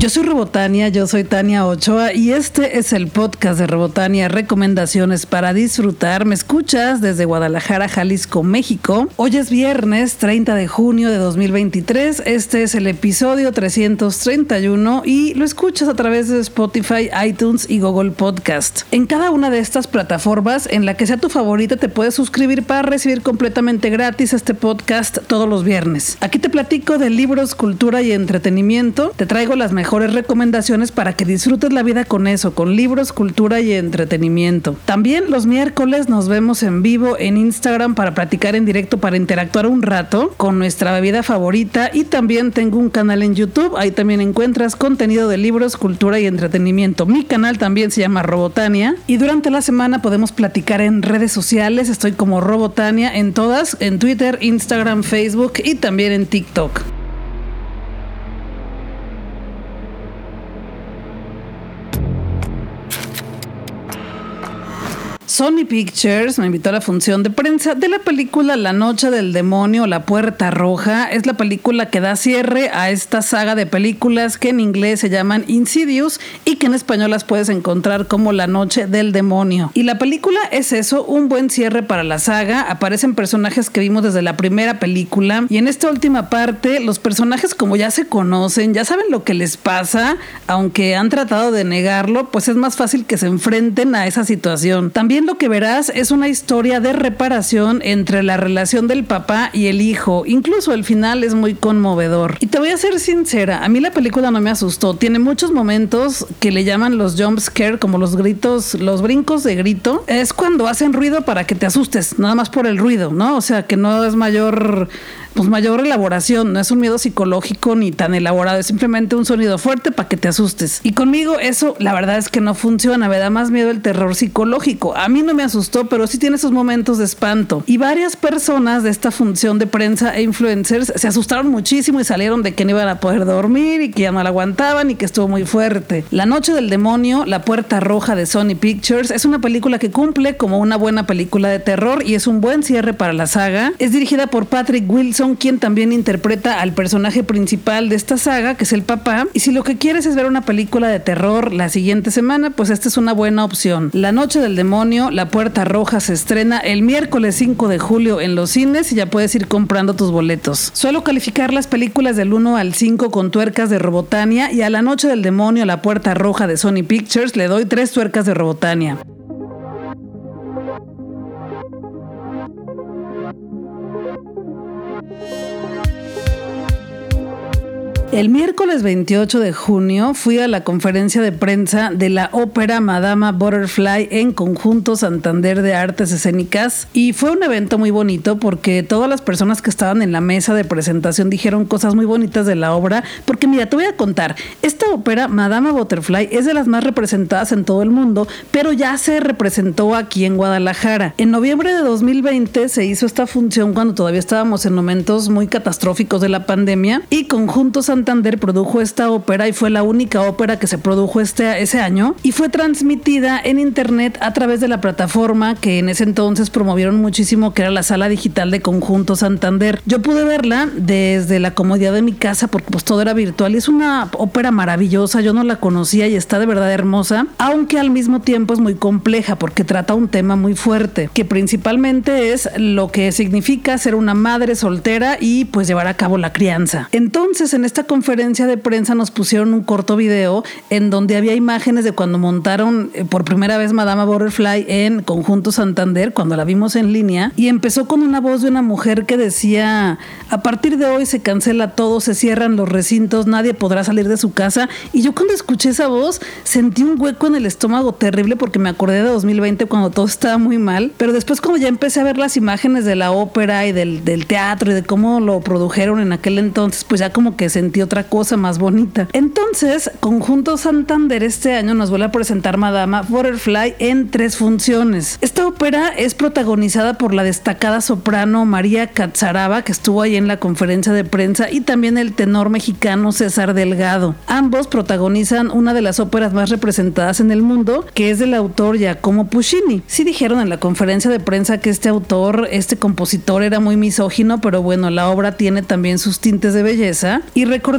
Yo soy Robotania, yo soy Tania Ochoa y este es el podcast de Robotania, recomendaciones para disfrutar. Me escuchas desde Guadalajara, Jalisco, México. Hoy es viernes 30 de junio de 2023. Este es el episodio 331 y lo escuchas a través de Spotify, iTunes y Google Podcast. En cada una de estas plataformas, en la que sea tu favorita, te puedes suscribir para recibir completamente gratis este podcast todos los viernes. Aquí te platico de libros, cultura y entretenimiento. Te traigo las mejores mejores recomendaciones para que disfrutes la vida con eso, con libros, cultura y entretenimiento. También los miércoles nos vemos en vivo en Instagram para platicar en directo, para interactuar un rato con nuestra bebida favorita y también tengo un canal en YouTube, ahí también encuentras contenido de libros, cultura y entretenimiento. Mi canal también se llama Robotania y durante la semana podemos platicar en redes sociales, estoy como Robotania en todas, en Twitter, Instagram, Facebook y también en TikTok. Sony Pictures me invitó a la función de prensa de la película La Noche del Demonio, La Puerta Roja. Es la película que da cierre a esta saga de películas que en inglés se llaman Insidious y que en español las puedes encontrar como La Noche del Demonio. Y la película es eso, un buen cierre para la saga. Aparecen personajes que vimos desde la primera película y en esta última parte los personajes como ya se conocen, ya saben lo que les pasa, aunque han tratado de negarlo, pues es más fácil que se enfrenten a esa situación. También que verás es una historia de reparación entre la relación del papá y el hijo. Incluso el final es muy conmovedor. Y te voy a ser sincera, a mí la película no me asustó. Tiene muchos momentos que le llaman los jump scare, como los gritos, los brincos de grito. Es cuando hacen ruido para que te asustes, nada más por el ruido, ¿no? O sea, que no es mayor pues mayor elaboración, no es un miedo psicológico ni tan elaborado, es simplemente un sonido fuerte para que te asustes. Y conmigo eso la verdad es que no funciona, me da más miedo el terror psicológico. A mí no me asustó, pero sí tiene esos momentos de espanto. Y varias personas de esta función de prensa e influencers se asustaron muchísimo y salieron de que no iban a poder dormir y que ya no la aguantaban y que estuvo muy fuerte. La Noche del Demonio, La Puerta Roja de Sony Pictures, es una película que cumple como una buena película de terror y es un buen cierre para la saga. Es dirigida por Patrick Wilson quien también interpreta al personaje principal de esta saga, que es el papá. Y si lo que quieres es ver una película de terror la siguiente semana, pues esta es una buena opción. La Noche del Demonio, La Puerta Roja se estrena el miércoles 5 de julio en los cines y ya puedes ir comprando tus boletos. Suelo calificar las películas del 1 al 5 con tuercas de Robotania y a La Noche del Demonio, La Puerta Roja de Sony Pictures le doy tres tuercas de Robotania. El miércoles 28 de junio fui a la conferencia de prensa de la ópera Madama Butterfly en Conjunto Santander de Artes Escénicas y fue un evento muy bonito porque todas las personas que estaban en la mesa de presentación dijeron cosas muy bonitas de la obra porque mira, te voy a contar, esta ópera Madama Butterfly es de las más representadas en todo el mundo, pero ya se representó aquí en Guadalajara. En noviembre de 2020 se hizo esta función cuando todavía estábamos en momentos muy catastróficos de la pandemia y Conjunto Santander Santander produjo esta ópera y fue la única ópera que se produjo este, ese año y fue transmitida en internet a través de la plataforma que en ese entonces promovieron muchísimo que era la sala digital de Conjunto Santander. Yo pude verla desde la comodidad de mi casa porque pues todo era virtual y es una ópera maravillosa, yo no la conocía y está de verdad hermosa, aunque al mismo tiempo es muy compleja porque trata un tema muy fuerte, que principalmente es lo que significa ser una madre soltera y pues llevar a cabo la crianza. Entonces en esta conferencia de prensa nos pusieron un corto video en donde había imágenes de cuando montaron eh, por primera vez Madama Butterfly en Conjunto Santander, cuando la vimos en línea, y empezó con una voz de una mujer que decía, a partir de hoy se cancela todo, se cierran los recintos, nadie podrá salir de su casa. Y yo cuando escuché esa voz sentí un hueco en el estómago terrible porque me acordé de 2020 cuando todo estaba muy mal, pero después como ya empecé a ver las imágenes de la ópera y del, del teatro y de cómo lo produjeron en aquel entonces, pues ya como que sentí otra cosa más bonita. Entonces, Conjunto Santander este año nos vuelve a presentar Madama Butterfly en tres funciones. Esta ópera es protagonizada por la destacada soprano María Catzaraba, que estuvo ahí en la conferencia de prensa, y también el tenor mexicano César Delgado. Ambos protagonizan una de las óperas más representadas en el mundo, que es del autor Giacomo Puccini. Sí dijeron en la conferencia de prensa que este autor, este compositor era muy misógino, pero bueno, la obra tiene también sus tintes de belleza. Y recordemos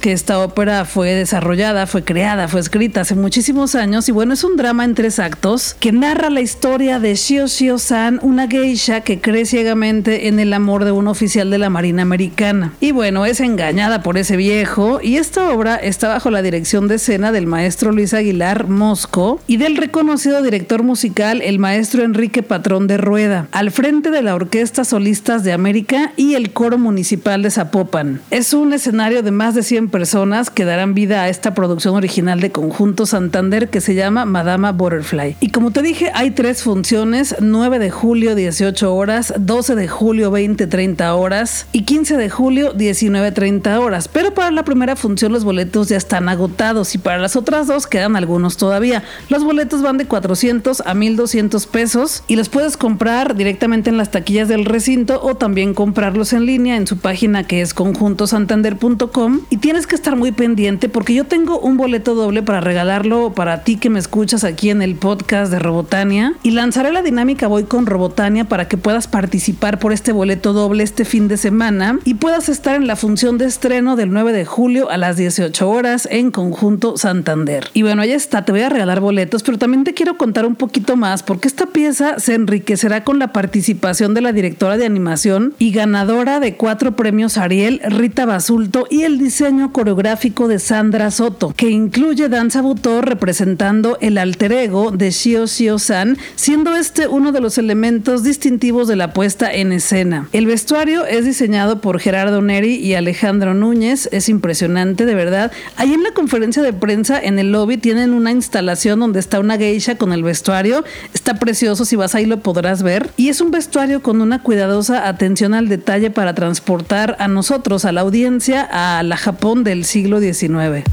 que esta ópera fue desarrollada, fue creada, fue escrita hace muchísimos años y bueno, es un drama en tres actos que narra la historia de Shio Shio-san, una geisha que cree ciegamente en el amor de un oficial de la Marina Americana. Y bueno, es engañada por ese viejo y esta obra está bajo la dirección de escena del maestro Luis Aguilar Mosco y del reconocido director musical el maestro Enrique Patrón de Rueda, al frente de la Orquesta Solistas de América y el Coro Municipal de Zapopan. Es un escenario de más de 100 personas que darán vida a esta producción original de Conjunto Santander que se llama Madama Butterfly. Y como te dije, hay tres funciones, 9 de julio 18 horas, 12 de julio 20-30 horas y 15 de julio 19-30 horas. Pero para la primera función los boletos ya están agotados y para las otras dos quedan algunos todavía. Los boletos van de 400 a 1200 pesos y los puedes comprar directamente en las taquillas del recinto o también comprarlos en línea en su página que es conjuntosantander.com y tienes que estar muy pendiente porque yo tengo un boleto doble para regalarlo para ti que me escuchas aquí en el podcast de Robotania y lanzaré la dinámica Voy con Robotania para que puedas participar por este boleto doble este fin de semana y puedas estar en la función de estreno del 9 de julio a las 18 horas en Conjunto Santander. Y bueno, ahí está, te voy a regalar boletos, pero también te quiero contar un poquito más porque esta pieza se enriquecerá con la participación de la directora de animación y ganadora de cuatro premios Ariel, Rita Basulto, y el diseño coreográfico de Sandra Soto, que incluye danza butor representando el alter ego de Shio Shio San, siendo este uno de los elementos distintivos de la puesta en escena. El vestuario es diseñado por Gerardo Neri y Alejandro Núñez, es impresionante, de verdad. Ahí en la conferencia de prensa en el lobby tienen una instalación donde está una geisha con el vestuario, está precioso, si vas ahí lo podrás ver, y es un vestuario con una cuidadosa atención al detalle para transportar a nosotros, a la audiencia, a la Japón del siglo XIX.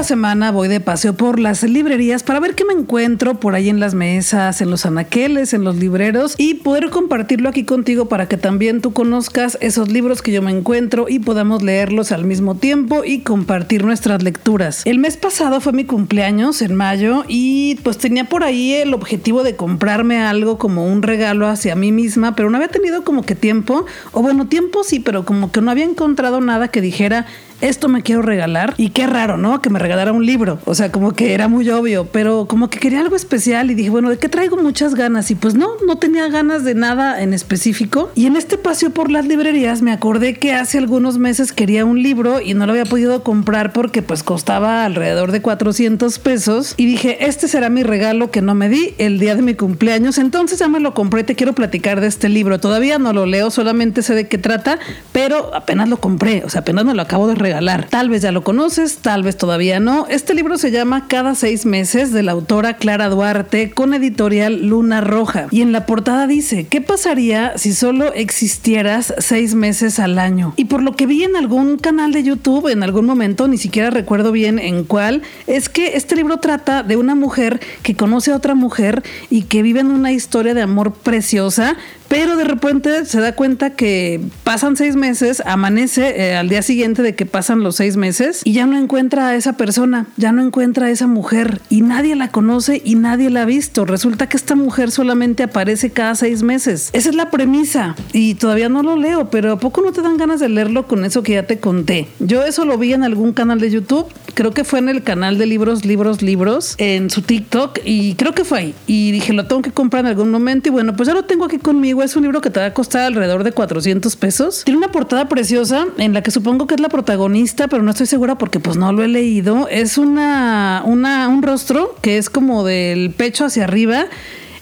Cada semana voy de paseo por las librerías para ver qué me encuentro por ahí en las mesas, en los anaqueles, en los libreros y poder compartirlo aquí contigo para que también tú conozcas esos libros que yo me encuentro y podamos leerlos al mismo tiempo y compartir nuestras lecturas. El mes pasado fue mi cumpleaños en mayo y pues tenía por ahí el objetivo de comprarme algo como un regalo hacia mí misma, pero no había tenido como que tiempo, o bueno, tiempo sí, pero como que no había encontrado nada que dijera esto me quiero regalar. Y qué raro, ¿no? Que me regalara un libro. O sea, como que era muy obvio, pero como que quería algo especial y dije, bueno, ¿de qué traigo muchas ganas? Y pues no, no tenía ganas de nada en específico. Y en este paseo por las librerías me acordé que hace algunos meses quería un libro y no lo había podido comprar porque pues costaba alrededor de 400 pesos. Y dije, este será mi regalo que no me di el día de mi cumpleaños. Entonces ya me lo compré, te quiero platicar de este libro. Todavía no lo leo, solamente sé de qué trata, pero apenas lo compré. O sea, apenas me lo acabo de regalar Tal vez ya lo conoces, tal vez todavía no. Este libro se llama Cada seis meses de la autora Clara Duarte con editorial Luna Roja. Y en la portada dice, ¿qué pasaría si solo existieras seis meses al año? Y por lo que vi en algún canal de YouTube, en algún momento, ni siquiera recuerdo bien en cuál, es que este libro trata de una mujer que conoce a otra mujer y que vive en una historia de amor preciosa, pero de repente se da cuenta que pasan seis meses, amanece eh, al día siguiente de que pasan los seis meses y ya no encuentra a esa persona, ya no encuentra a esa mujer y nadie la conoce y nadie la ha visto. Resulta que esta mujer solamente aparece cada seis meses. Esa es la premisa y todavía no lo leo, pero ¿a poco no te dan ganas de leerlo con eso que ya te conté? Yo eso lo vi en algún canal de YouTube, creo que fue en el canal de libros, libros, libros, en su TikTok y creo que fue ahí. Y dije, lo tengo que comprar en algún momento y bueno, pues ya lo tengo aquí conmigo es un libro que te va a costar alrededor de 400 pesos. Tiene una portada preciosa en la que supongo que es la protagonista, pero no estoy segura porque pues no lo he leído. Es una, una un rostro que es como del pecho hacia arriba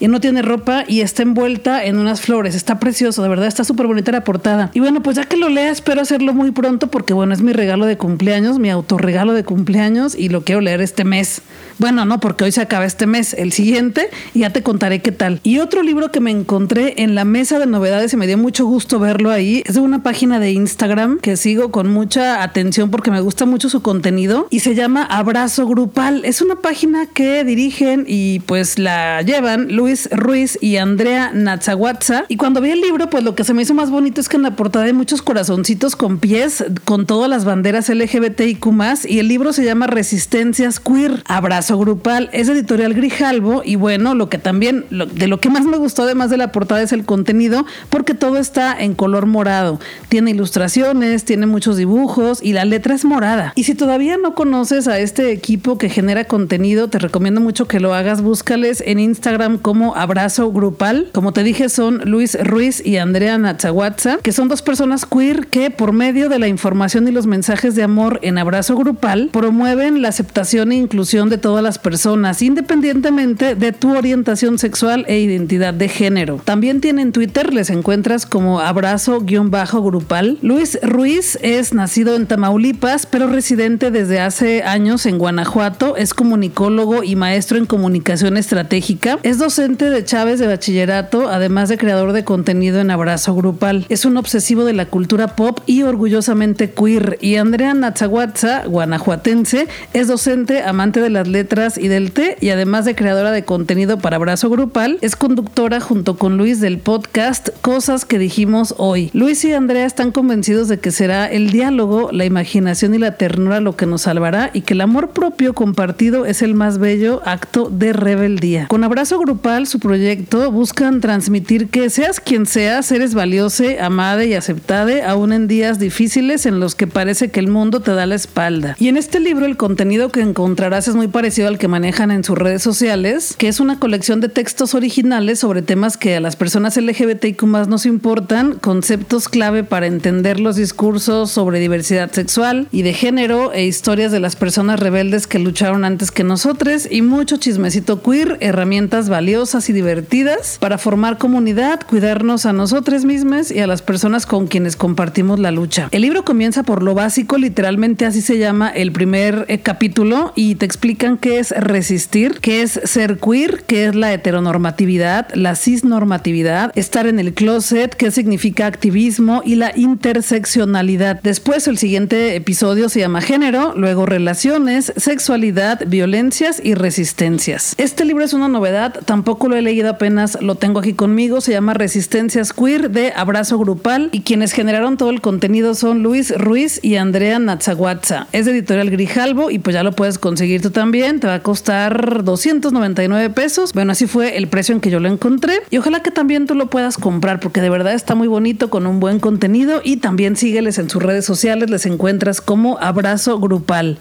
y no tiene ropa y está envuelta en unas flores. Está precioso, de verdad, está súper bonita la portada. Y bueno, pues ya que lo lea, espero hacerlo muy pronto porque bueno, es mi regalo de cumpleaños, mi autorregalo de cumpleaños y lo quiero leer este mes. Bueno, no, porque hoy se acaba este mes, el siguiente, y ya te contaré qué tal. Y otro libro que me encontré en la mesa de novedades y me dio mucho gusto verlo ahí, es de una página de Instagram que sigo con mucha atención porque me gusta mucho su contenido y se llama Abrazo Grupal. Es una página que dirigen y pues la llevan Luis Ruiz y Andrea Natsawatza. Y cuando vi el libro, pues lo que se me hizo más bonito es que en la portada hay muchos corazoncitos con pies, con todas las banderas LGBTIQ y el libro se llama Resistencias Queer, Abrazo Grupal. Es editorial Grijalvo y bueno, lo que también, de lo que más me gustó además de la portada es el contenido, porque todo está en color morado. Tiene ilustraciones, tiene muchos dibujos y la letra es morada. Y si todavía no conoces a este equipo que genera contenido, te recomiendo mucho que lo hagas. Búscales en Instagram como Abrazo Grupal. Como te dije, son Luis Ruiz y Andrea Natsawatza, que son dos personas queer que por medio de la información y los mensajes de amor en Abrazo Grupal promueven la aceptación e inclusión de todas las personas, independientemente de tu orientación sexual e identidad de género. También tienen Twitter, les encuentras como abrazo-grupal. Luis Ruiz es nacido en Tamaulipas, pero residente desde hace años en Guanajuato. Es comunicólogo y maestro en comunicación estratégica. Es docente de Chávez de bachillerato, además de creador de contenido en Abrazo Grupal. Es un obsesivo de la cultura pop y orgullosamente queer. Y Andrea Natsawatza, guanajuatense, es docente, amante de las letras y del té y además de creadora de contenido para Abrazo Grupal, es conductora junto con Luis del podcast Cosas que dijimos hoy. Luis y Andrea están convencidos de que será el diálogo, la imaginación y la ternura lo que nos salvará y que el amor propio compartido es el más bello acto de rebeldía. Con Abrazo Grupal, su proyecto, buscan transmitir que seas quien seas, eres valioso, amada y aceptada, aún en días difíciles en los que parece que el mundo te da la espalda. Y en este libro el contenido que encontrarás es muy parecido al que manejan en sus redes sociales, que es una colección de textos originales sobre temas que a las personas LGBTIQ más nos importan, conceptos clave para entender los discursos sobre diversidad sexual y de género e historias de las personas rebeldes que lucharon antes que nosotros y mucho chismecito queer, herramientas valiosas y divertidas para formar comunidad, cuidarnos a nosotros mismos y a las personas con quienes compartimos la lucha. El libro comienza por lo básico, literalmente así se llama el primer eh, capítulo y te explican qué es resistir, qué es ser queer, qué es la heteronormatividad, la cisnormatividad, estar en el closet, qué significa activismo y la interseccionalidad. Después el siguiente episodio se llama género, luego relaciones, sexualidad, violencias y resistencias. Este libro es una novedad, tampoco lo he leído apenas, lo tengo aquí conmigo, se llama Resistencias Queer de Abrazo Grupal y quienes generaron todo el contenido son Luis Ruiz y Andrea Natsawatza. Es de editorial Grijalvo y pues ya lo puedes conseguir tú también. Te va a costar 299 pesos. Bueno, así fue el precio en que yo lo encontré. Y ojalá que también tú lo puedas comprar porque de verdad está muy bonito con un buen contenido. Y también sígueles en sus redes sociales. Les encuentras como Abrazo Grupal.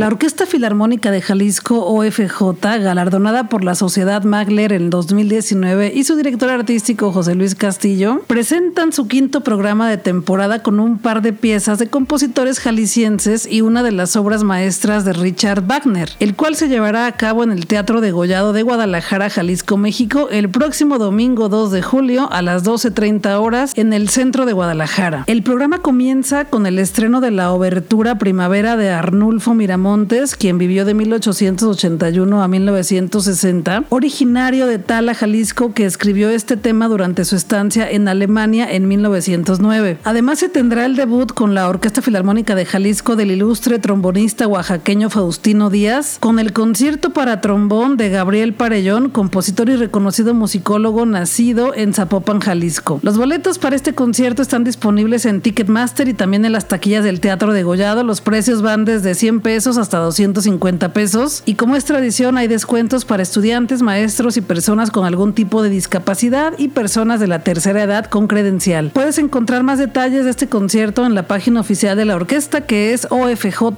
La Orquesta Filarmónica de Jalisco OFJ, galardonada por la Sociedad Magler en 2019 y su director artístico José Luis Castillo, presentan su quinto programa de temporada con un par de piezas de compositores jaliscienses y una de las obras maestras de Richard Wagner, el cual se llevará a cabo en el Teatro de Gollado de Guadalajara, Jalisco, México, el próximo domingo 2 de julio a las 12.30 horas en el centro de Guadalajara. El programa comienza con el estreno de la obertura Primavera de Arnulfo Miramón Montes, quien vivió de 1881 a 1960, originario de Tala, Jalisco, que escribió este tema durante su estancia en Alemania en 1909. Además se tendrá el debut con la Orquesta Filarmónica de Jalisco del ilustre trombonista oaxaqueño Faustino Díaz, con el concierto para trombón de Gabriel Parellón, compositor y reconocido musicólogo nacido en Zapopan, Jalisco. Los boletos para este concierto están disponibles en Ticketmaster y también en las taquillas del Teatro de Gollado. Los precios van desde 100 pesos hasta 250 pesos. Y como es tradición, hay descuentos para estudiantes, maestros y personas con algún tipo de discapacidad y personas de la tercera edad con credencial. Puedes encontrar más detalles de este concierto en la página oficial de la orquesta que es ofj.com.mx.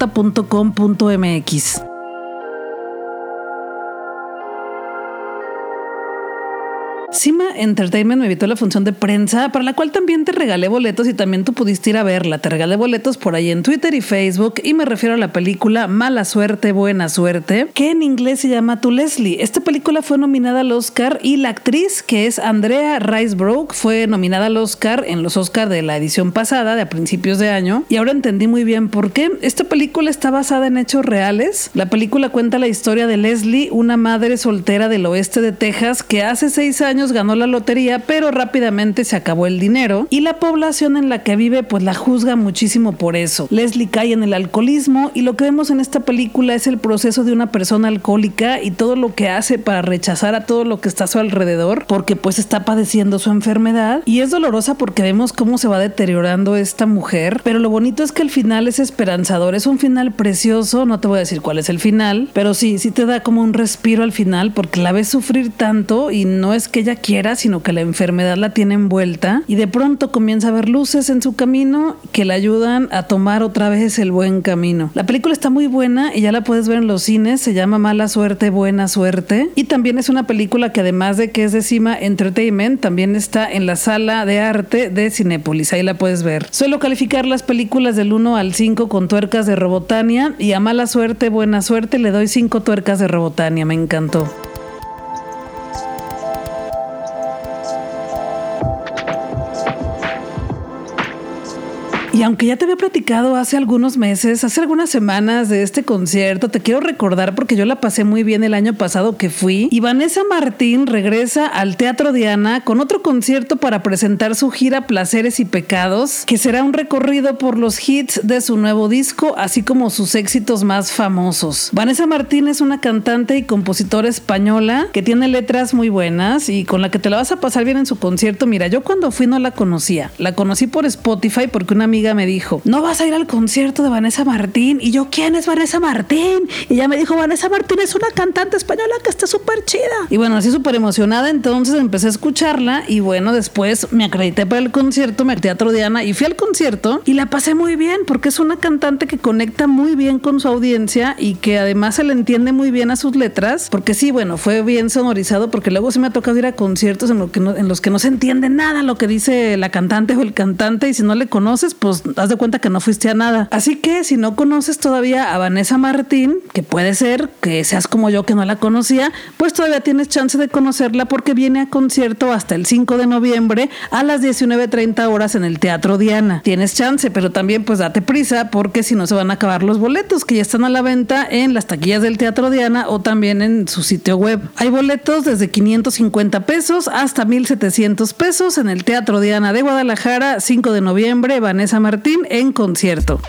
Cima Entertainment me invitó a la función de prensa, para la cual también te regalé boletos y también tú pudiste ir a verla. Te regalé boletos por ahí en Twitter y Facebook y me refiero a la película Mala Suerte, Buena Suerte, que en inglés se llama Tu Leslie. Esta película fue nominada al Oscar y la actriz, que es Andrea Risebrook, fue nominada al Oscar en los Oscars de la edición pasada, de a principios de año. Y ahora entendí muy bien por qué. Esta película está basada en hechos reales. La película cuenta la historia de Leslie, una madre soltera del oeste de Texas que hace seis años años ganó la lotería, pero rápidamente se acabó el dinero y la población en la que vive pues la juzga muchísimo por eso. Leslie cae en el alcoholismo y lo que vemos en esta película es el proceso de una persona alcohólica y todo lo que hace para rechazar a todo lo que está a su alrededor porque pues está padeciendo su enfermedad. Y es dolorosa porque vemos cómo se va deteriorando esta mujer, pero lo bonito es que el final es esperanzador, es un final precioso, no te voy a decir cuál es el final, pero sí, sí te da como un respiro al final porque la ves sufrir tanto y no es que ella quiera, sino que la enfermedad la tiene envuelta y de pronto comienza a ver luces en su camino que la ayudan a tomar otra vez el buen camino. La película está muy buena y ya la puedes ver en los cines, se llama Mala Suerte, Buena Suerte y también es una película que además de que es de Cima Entertainment, también está en la sala de arte de Cinépolis, ahí la puedes ver. Suelo calificar las películas del 1 al 5 con tuercas de Robotania y a Mala Suerte, Buena Suerte le doy 5 tuercas de Robotania, me encantó. Aunque ya te había platicado hace algunos meses, hace algunas semanas de este concierto, te quiero recordar porque yo la pasé muy bien el año pasado que fui. Y Vanessa Martín regresa al Teatro Diana con otro concierto para presentar su gira Placeres y Pecados, que será un recorrido por los hits de su nuevo disco, así como sus éxitos más famosos. Vanessa Martín es una cantante y compositora española que tiene letras muy buenas y con la que te la vas a pasar bien en su concierto. Mira, yo cuando fui no la conocía. La conocí por Spotify porque una amiga me dijo, no vas a ir al concierto de Vanessa Martín. Y yo, ¿quién es Vanessa Martín? Y ella me dijo, Vanessa Martín es una cantante española que está súper chida. Y bueno, así súper emocionada, entonces empecé a escucharla y bueno, después me acredité para el concierto, me al Teatro Diana y fui al concierto y la pasé muy bien porque es una cantante que conecta muy bien con su audiencia y que además se le entiende muy bien a sus letras, porque sí, bueno, fue bien sonorizado porque luego se me ha tocado ir a conciertos en, lo que en los que no se entiende nada lo que dice la cantante o el cantante y si no le conoces, pues pues haz de cuenta que no fuiste a nada. Así que si no conoces todavía a Vanessa Martín, que puede ser que seas como yo que no la conocía, pues todavía tienes chance de conocerla porque viene a concierto hasta el 5 de noviembre a las 19.30 horas en el Teatro Diana. Tienes chance, pero también pues date prisa porque si no se van a acabar los boletos que ya están a la venta en las taquillas del Teatro Diana o también en su sitio web. Hay boletos desde 550 pesos hasta 1700 pesos en el Teatro Diana de Guadalajara, 5 de noviembre, Vanessa Martín en concierto.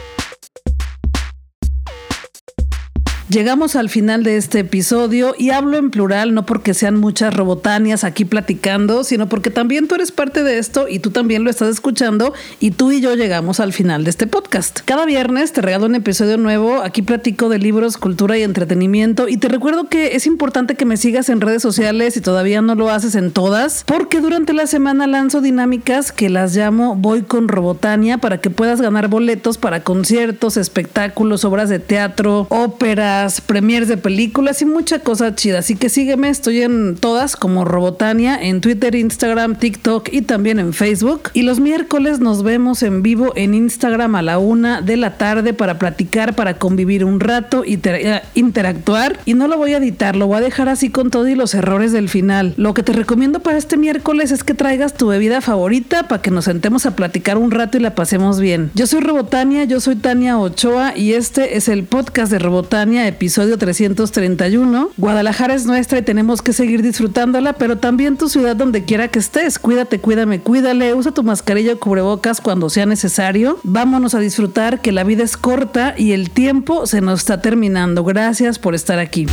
Llegamos al final de este episodio y hablo en plural no porque sean muchas robotanias aquí platicando, sino porque también tú eres parte de esto y tú también lo estás escuchando y tú y yo llegamos al final de este podcast. Cada viernes te regalo un episodio nuevo, aquí platico de libros, cultura y entretenimiento y te recuerdo que es importante que me sigas en redes sociales si todavía no lo haces en todas, porque durante la semana lanzo dinámicas que las llamo Voy con Robotania para que puedas ganar boletos para conciertos, espectáculos, obras de teatro, ópera, premiers de películas y mucha cosa chida. Así que sígueme, estoy en todas como Robotania, en Twitter, Instagram, TikTok y también en Facebook. Y los miércoles nos vemos en vivo en Instagram a la una de la tarde para platicar, para convivir un rato y eh, interactuar. Y no lo voy a editar, lo voy a dejar así con todo y los errores del final. Lo que te recomiendo para este miércoles es que traigas tu bebida favorita para que nos sentemos a platicar un rato y la pasemos bien. Yo soy Robotania, yo soy Tania Ochoa y este es el podcast de Robotania episodio 331. Guadalajara es nuestra y tenemos que seguir disfrutándola, pero también tu ciudad donde quiera que estés. Cuídate, cuídame, cuídale, usa tu mascarilla o cubrebocas cuando sea necesario. Vámonos a disfrutar que la vida es corta y el tiempo se nos está terminando. Gracias por estar aquí.